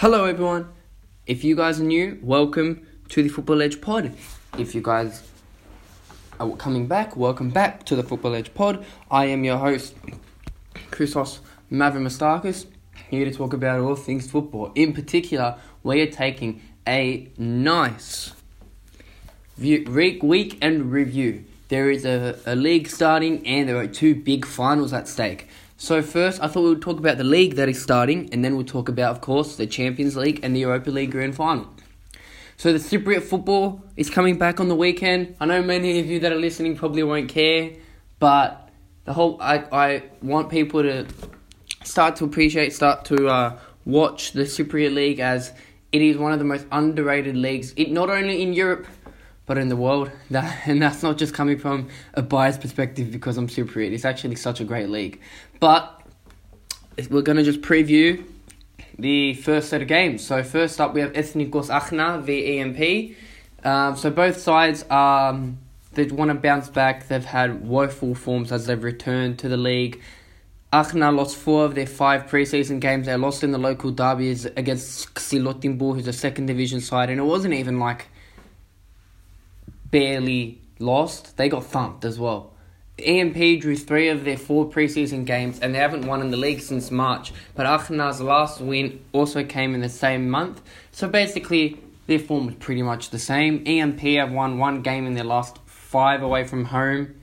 Hello, everyone. If you guys are new, welcome to the Football Edge Pod. If you guys are coming back, welcome back to the Football Edge Pod. I am your host, Christos Mavromastakis, here to talk about all things football. In particular, we are taking a nice week and review. There is a, a league starting, and there are two big finals at stake. So first, I thought we would talk about the league that is starting, and then we'll talk about, of course, the Champions League and the Europa League Grand Final. So the Cypriot football is coming back on the weekend. I know many of you that are listening probably won't care, but the whole I I want people to start to appreciate, start to uh, watch the Cypriot League as it is one of the most underrated leagues. It not only in Europe but in the world. That and that's not just coming from a biased perspective because I'm Cypriot. It's actually such a great league. But we're gonna just preview the first set of games. So first up, we have Ethnikos Achna v ENP. Um, so both sides um, they want to bounce back. They've had woeful forms as they've returned to the league. Achna lost four of their five preseason games. They lost in the local derbies against Xylotymbou, who's a second division side, and it wasn't even like barely lost. They got thumped as well. ENP drew three of their four preseason games and they haven't won in the league since March. But Achna's last win also came in the same month. So basically, their form was pretty much the same. ENP have won one game in their last five away from home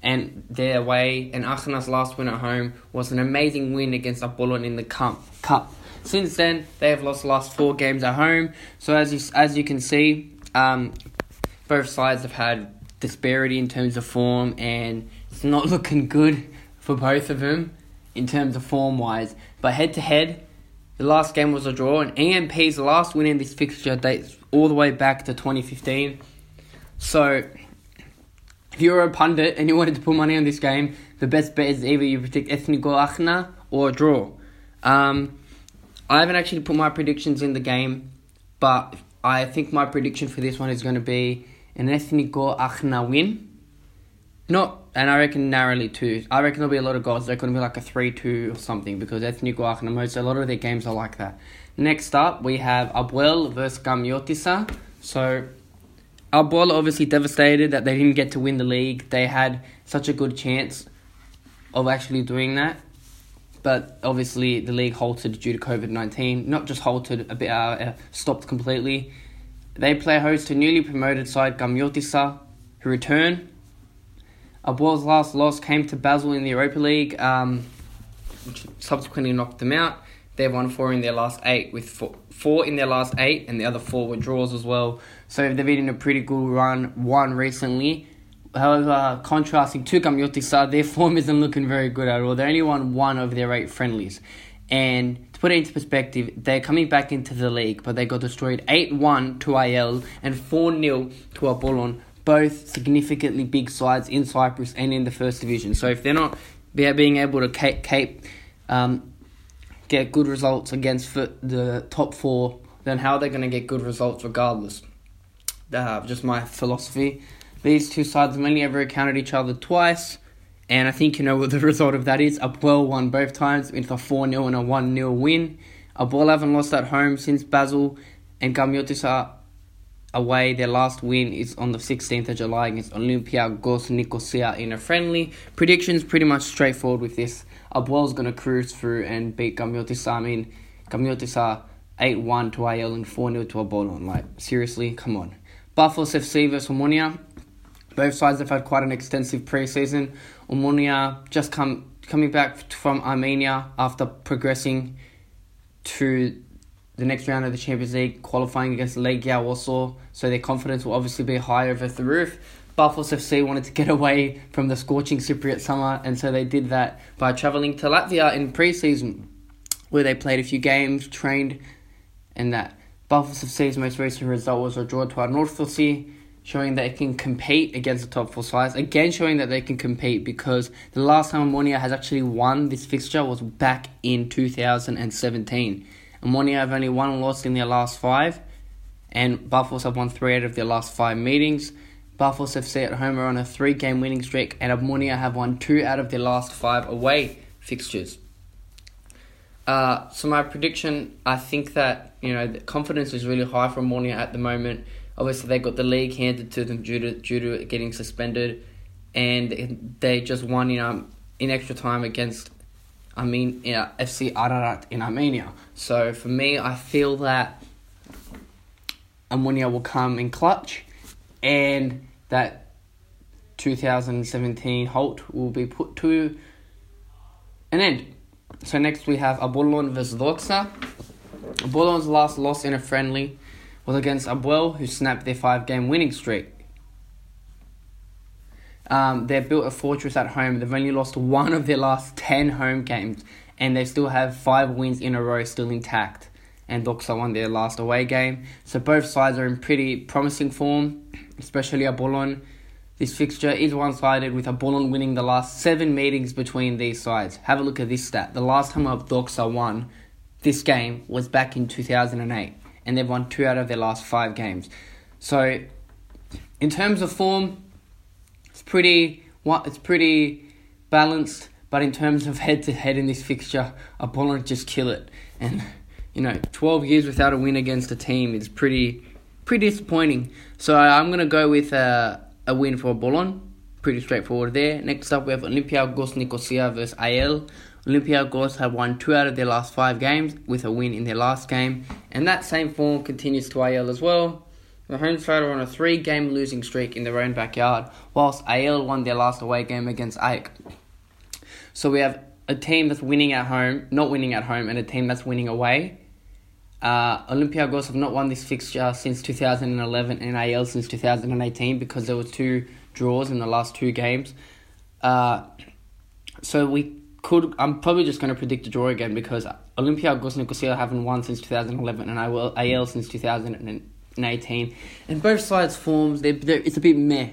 and their away. And Achna's last win at home was an amazing win against Apollon in the cup. cup. Since then, they have lost the last four games at home. So as you, as you can see, um, both sides have had disparity in terms of form, and it's not looking good for both of them in terms of form wise. But head to head, the last game was a draw, and ENP's last win in this fixture dates all the way back to 2015. So, if you're a pundit and you wanted to put money on this game, the best bet is either you predict Ethnico Achna or a draw. Um, I haven't actually put my predictions in the game, but I think my prediction for this one is going to be an Ethnico Achna win. Not, and I reckon narrowly too. I reckon there'll be a lot of goals. Going to be like a 3 2 or something because Ethnico Achna, most, a lot of their games are like that. Next up, we have Apoel versus Karmiotissa. So, Apoel obviously devastated that they didn't get to win the league. They had such a good chance of actually doing that. But obviously, the league halted due to COVID 19. Not just halted, a bit uh, uh stopped completely. They play host to newly promoted side Karmiotissa, who return. Apoel's last loss came to Basel in the Europa League, um, which subsequently knocked them out. They've won four in their last eight, with four, four in their last eight, and the other four were draws as well. So they've been in a pretty good run, one recently. However, contrasting to Karmiotissa, their form isn't looking very good at all. They only won one of their eight friendlies. And to put it into perspective, they're coming back into the league, but they got destroyed 8 1 to IL and 4 0 to Apollon, both significantly big sides in Cyprus and in the first division. So if they're not being able to cape, cape um, get good results against the top four, then how are they going to get good results regardless? Uh, just my philosophy. These two sides have only ever encountered each other twice. And I think you know what the result of that is. Apoel won both times with a 4 0 and a 1 0 win. Apoel haven't lost at home since Basel, and Karmiotissa away. Their last win is on the 16th of July against Olympiacos Nicosia in a friendly. Predictions pretty much straightforward with this. Apoel's going to cruise through and beat Karmiotissa. I mean, Karmiotissa 8 1 to IL and 4 0 to Apollon. Like, seriously, come on. Buffalo FC Omonia. Both sides have had quite an extensive preseason. Omonia just come coming back from Armenia after progressing to the next round of the Champions League, qualifying against Legia Warsaw, so their confidence will obviously be high over the roof. Buffalo FC wanted to get away from the scorching Cypriot summer, and so they did that by travelling to Latvia in pre-season, where they played a few games, trained, and that. Buffalo FC's most recent result was a draw to Anorthosis, showing that it can compete against the top four sides. Again, showing that they can compete because the last time Omonia has actually won this fixture was back in 2017. Omonia have only one and lost in their last five, and Buffaloes have won three out of their last five meetings. Buffaloes FC at home are on a three game winning streak, and Omonia have won two out of their last five away fixtures. Uh, so my prediction, I think that you know confidence is really high for Omonia at the moment. Obviously, they got the league handed to them due to due to getting suspended, and they just won you um, know in extra time against, I mean, you uh, know, FC Ararat in Armenia. So for me, I feel that Omonia will come in clutch, and that 2017 halt will be put to an end. So next we have Apollon versus Doxa. Apollon's last loss in a friendly was against Apoel, who snapped their five-game winning streak. Um, they've built a fortress at home. They've only lost one of their last 10 home games, and they still have five wins in a row still intact. And Doxa won their last away game. So both sides are in pretty promising form, especially Apollon. This fixture is one sided with Apollon winning the last seven meetings between these sides. Have a look at this stat. The last time Doxa won this game was back in 2008, and they've won two out of their last five games. So, in terms of form, it's pretty it's pretty balanced, but in terms of head to head in this fixture, Apollon just kill it. And you know, 12 years without a win against a team is pretty pretty disappointing. So I'm gonna go with a, a win for Apollon. Pretty straightforward there. Next up, we have Olympiacos Nicosia versus AEL. Olympiacos have won two out of their last five games with a win in their last game, and that same form continues to AEL as well. The home side are on a three game losing streak in their own backyard, whilst AEL won their last away game against AEK. So we have a team that's winning at home, not winning at home, and a team that's winning away. Uh, Olympiacos have not won this fixture since 2011 and AEL since 2018 because there was two draws in the last two games. Uh, so we could. I'm probably just going to predict a draw again because Olympiacos Nicosia haven't won since 2011 and I will 2000 since 18. And both sides' forms, they're, they're, it's a bit meh.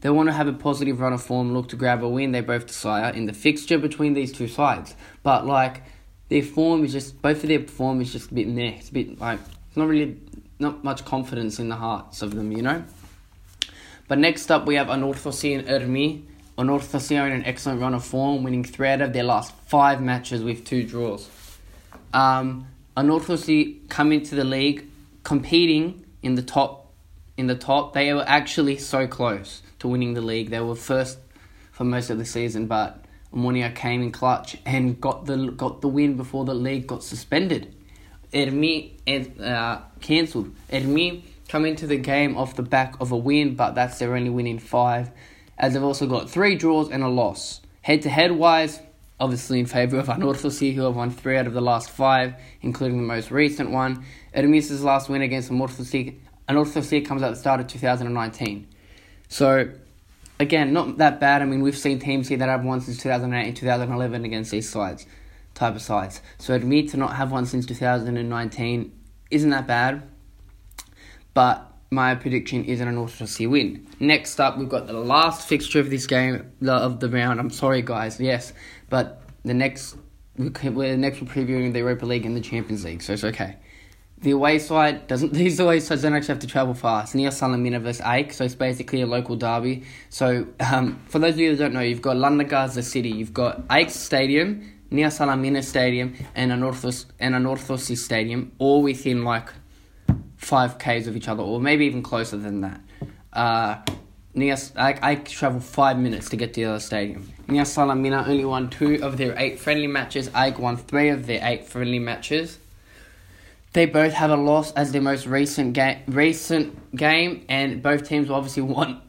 They want to have a positive run of form, look to grab a win. They both desire in the fixture between these two sides. But, like, their form is just, both of their form is just a bit meh. It's a bit, like, it's not really, not much confidence in the hearts of them, you know? But next up, we have Anorthosi and Ermi. Anorthosi are in an excellent run of form, winning three out of their last five matches with two draws. Um, Anorthosi come into the league competing in the top in the top. They were actually so close to winning the league. They were first for most of the season, but Omonia came in clutch and got the got the win before the league got suspended. Ermi uh, cancelled. Ermi come into the game off the back of a win, but that's their only win in five, as they've also got three draws and a loss. Head to head wise, obviously in favour of Anorthosi, who have won three out of the last five, including the most recent one. Ermis's last win against Anorthosi, Anorthosi comes at the start of 2019. So, again, not that bad. I mean, we've seen teams here that have won since 2008 and 2011 against these sides, type of sides. So, Ermi to not have one since 2019 isn't that bad. But my prediction is an Anorthosi win. Next up, we've got the last fixture of this game of the round. I'm sorry, guys. Yes, but the next we're next we're previewing the Europa League and the Champions League, so it's okay. The away side doesn't. These away sides don't actually have to travel far. It's Nea Salamina versus AEK, so it's basically a local derby. So um, for those of you that don't know, you've got Lannagaza City, you've got AEK Stadium, Nea Salamina Stadium, and Anorthos and Anorthosis Stadium, all within like five k's of each other, or maybe even closer than that. Uh, near, I, I travel five minutes to get to the other stadium. Nea Salamina only won two of their eight friendly matches. AEK won three of their eight friendly matches. They both have a loss as their most recent game, recent game, and both teams will obviously want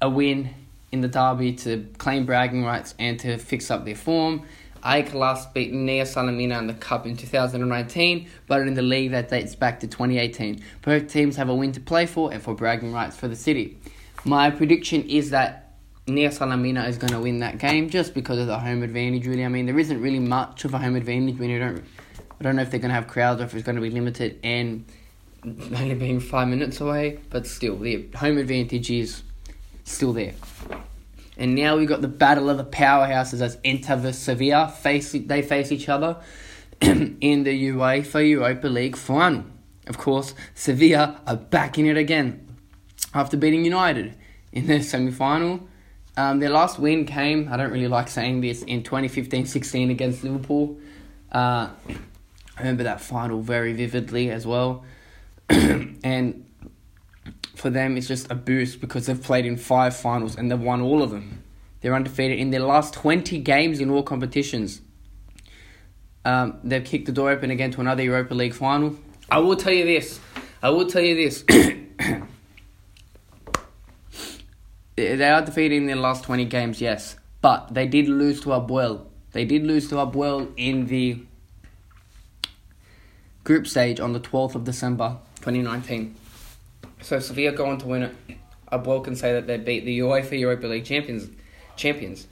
a win in the derby to claim bragging rights and to fix up their form. AEK last beat Nea Salamina in the Cup in 2019, but in the league that dates back to 2018. Both teams have a win to play for and for bragging rights for the city. My prediction is that Nea Salamina is going to win that game just because of the home advantage, really. I mean, there isn't really much of a home advantage when you don't I don't know if they're going to have crowds or if it's going to be limited and only being five minutes away, but still, the home advantage is still there. And now we've got the battle of the powerhouses as Inter vs Sevilla. Face, they face each other in the UEFA Europa League final. Of course, Sevilla are back in it again after beating United in the semi final. Um, their last win came, I don't really like saying this, in 2015 16 against Liverpool. Uh, I remember that final very vividly as well. and for them, it's just a boost because they've played in five finals and they've won all of them. They're undefeated in their last 20 games in all competitions. Um, they've kicked the door open again to another Europa League final. I will tell you this. I will tell you this. they are defeated in their last 20 games, yes. But they did lose to Apoel. They did lose to Apoel in the group stage on the 12th of December 2019. So Sevilla go on to win it. Apoel can say that they beat the UEFA Europa League champions. champions.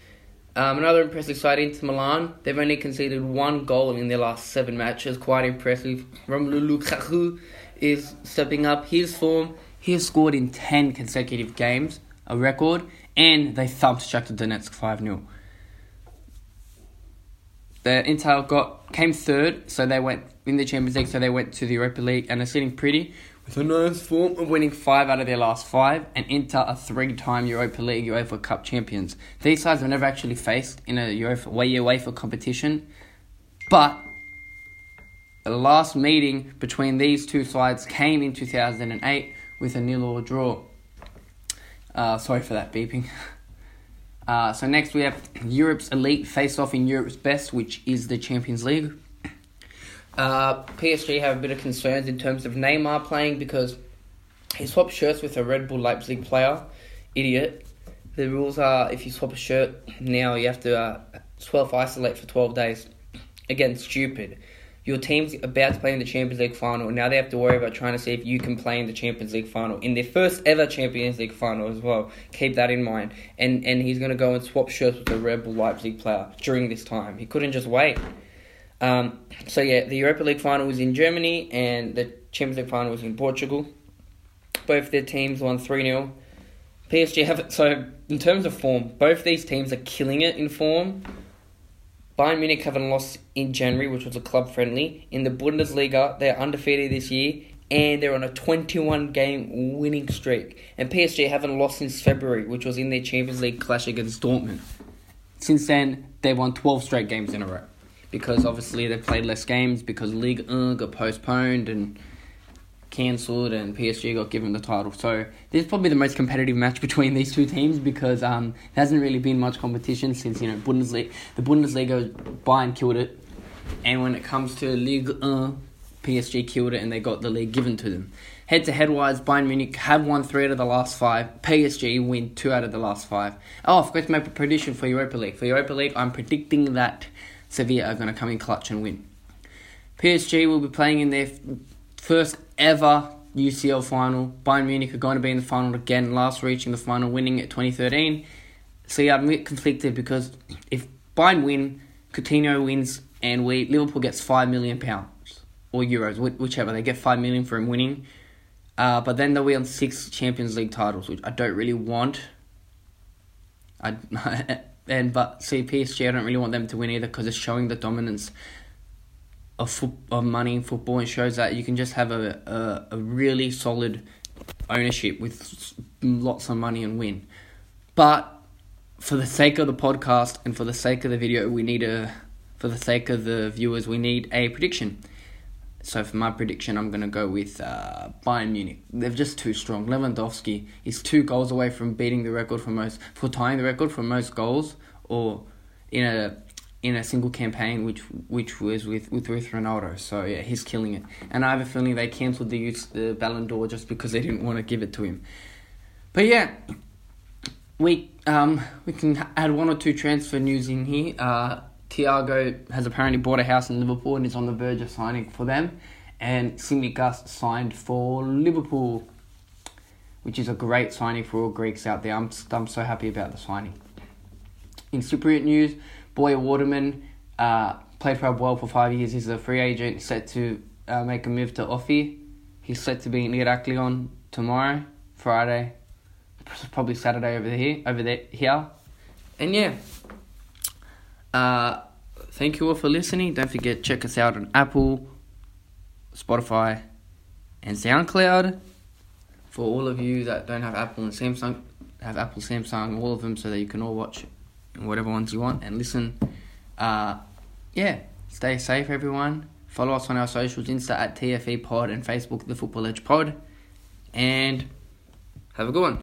Um, another impressive side, Inter Milan. They've only conceded one goal in their last seven matches. Quite impressive. Romelu Lukaku is stepping up his form. He has scored in 10 consecutive games, a record, and they thumped Shakhtar Donetsk 5 0. The Inter got came third, so they went in the Champions League, so they went to the Europa League and are sitting pretty a nice form of winning five out of their last five, and Inter are three-time Europa League UEFA Cup champions. These sides have never actually faced in a UEFA, UEFA competition, but the last meeting between these two sides came in 2008 with a nil-all draw. Uh, sorry for that beeping. Uh, so next we have Europe's elite face off in Europe's best, which is the Champions League. Uh, PSG have a bit of concerns in terms of Neymar playing because he swapped shirts with a Red Bull Leipzig player. Idiot. The rules are if you swap a shirt now, you have to uh, self isolate for 12 days. Again, stupid your team's about to play in the Champions League final. and Now they have to worry about trying to see if you can play in the Champions League final in their first ever Champions League final as well. Keep that in mind. And and he's going to go and swap shirts with a Red Bull Leipzig player during this time. He couldn't just wait. Um, so yeah, the Europa League final was in Germany and the Champions League final was in Portugal. Both their teams won three 0 PSG have so in terms of form, both these teams are killing it in form. Bayern Munich haven't lost in January, which was a club friendly. In the Bundesliga, they're undefeated this year and they're on a 21 game winning streak. And PSG haven't lost since February, which was in their Champions League clash against Dortmund. Since then, they've won 12 straight games in a row. Because obviously they played less games because Ligue 1 got postponed and cancelled and PSG got given the title. So this is probably the most competitive match between these two teams because um, there hasn't really been much competition since you know Bundesliga. The Bundesliga Bayern killed it, and when it comes to Ligue 1, PSG killed it and they got the league given to them. Head to head wise, Bayern Munich have won three out of the last five. PSG win two out of the last five. Oh, I forgot to make a prediction for Europa League. For Europa League, I'm predicting that Sevilla are going to come in clutch and win. PSG will be playing in their first ever UCL final. Bayern Munich are going to be in the final again, last reaching the final, winning it 2013. So yeah, I'm a bit conflicted because if Bayern win, Coutinho wins, and we Liverpool gets five million pounds or euros, whichever they get five million for him winning. Uh, but then they'll be on six Champions League titles, which I don't really want. I and but see PSG, I don't really want them to win either because it's showing the dominance of, fo- of money in football and shows that you can just have a, a, a really solid ownership with lots of money and win. But for the sake of the podcast and for the sake of the video, we need a, for the sake of the viewers, we need a prediction. So for my prediction, I'm going to go with uh, Bayern Munich. They're just too strong. Lewandowski is two goals away from beating the record for most, for tying the record for most goals, or in a in a single campaign, which which was with with with Ronaldo. So yeah, he's killing it. And I have a feeling they cancelled the use the Ballon d'Or just because they didn't want to give it to him. But yeah, we um we can add one or two transfer news in here. Uh, Thiago has apparently bought a house in Liverpool and is on the verge of signing for them. And Tsimikas signed for Liverpool, which is a great signing for all Greeks out there. I'm I'm so happy about the signing. In Cypriot news. Boy Waterman uh, played for well for five years. He's a free agent, set to uh, make a move to OFI. He's set to be in Iraklion tomorrow, Friday, probably Saturday over here, over there here, and yeah. Uh, thank you all for listening. Don't forget check us out on Apple, Spotify, and SoundCloud. For all of you that don't have Apple and Samsung, have Apple, Samsung, all of them, so that you can all watch whatever ones you want and listen. Uh, yeah, Stay safe, everyone. Follow us on our socials Insta at TFE Pod and Facebook, The Football Edge Pod. And have a good one.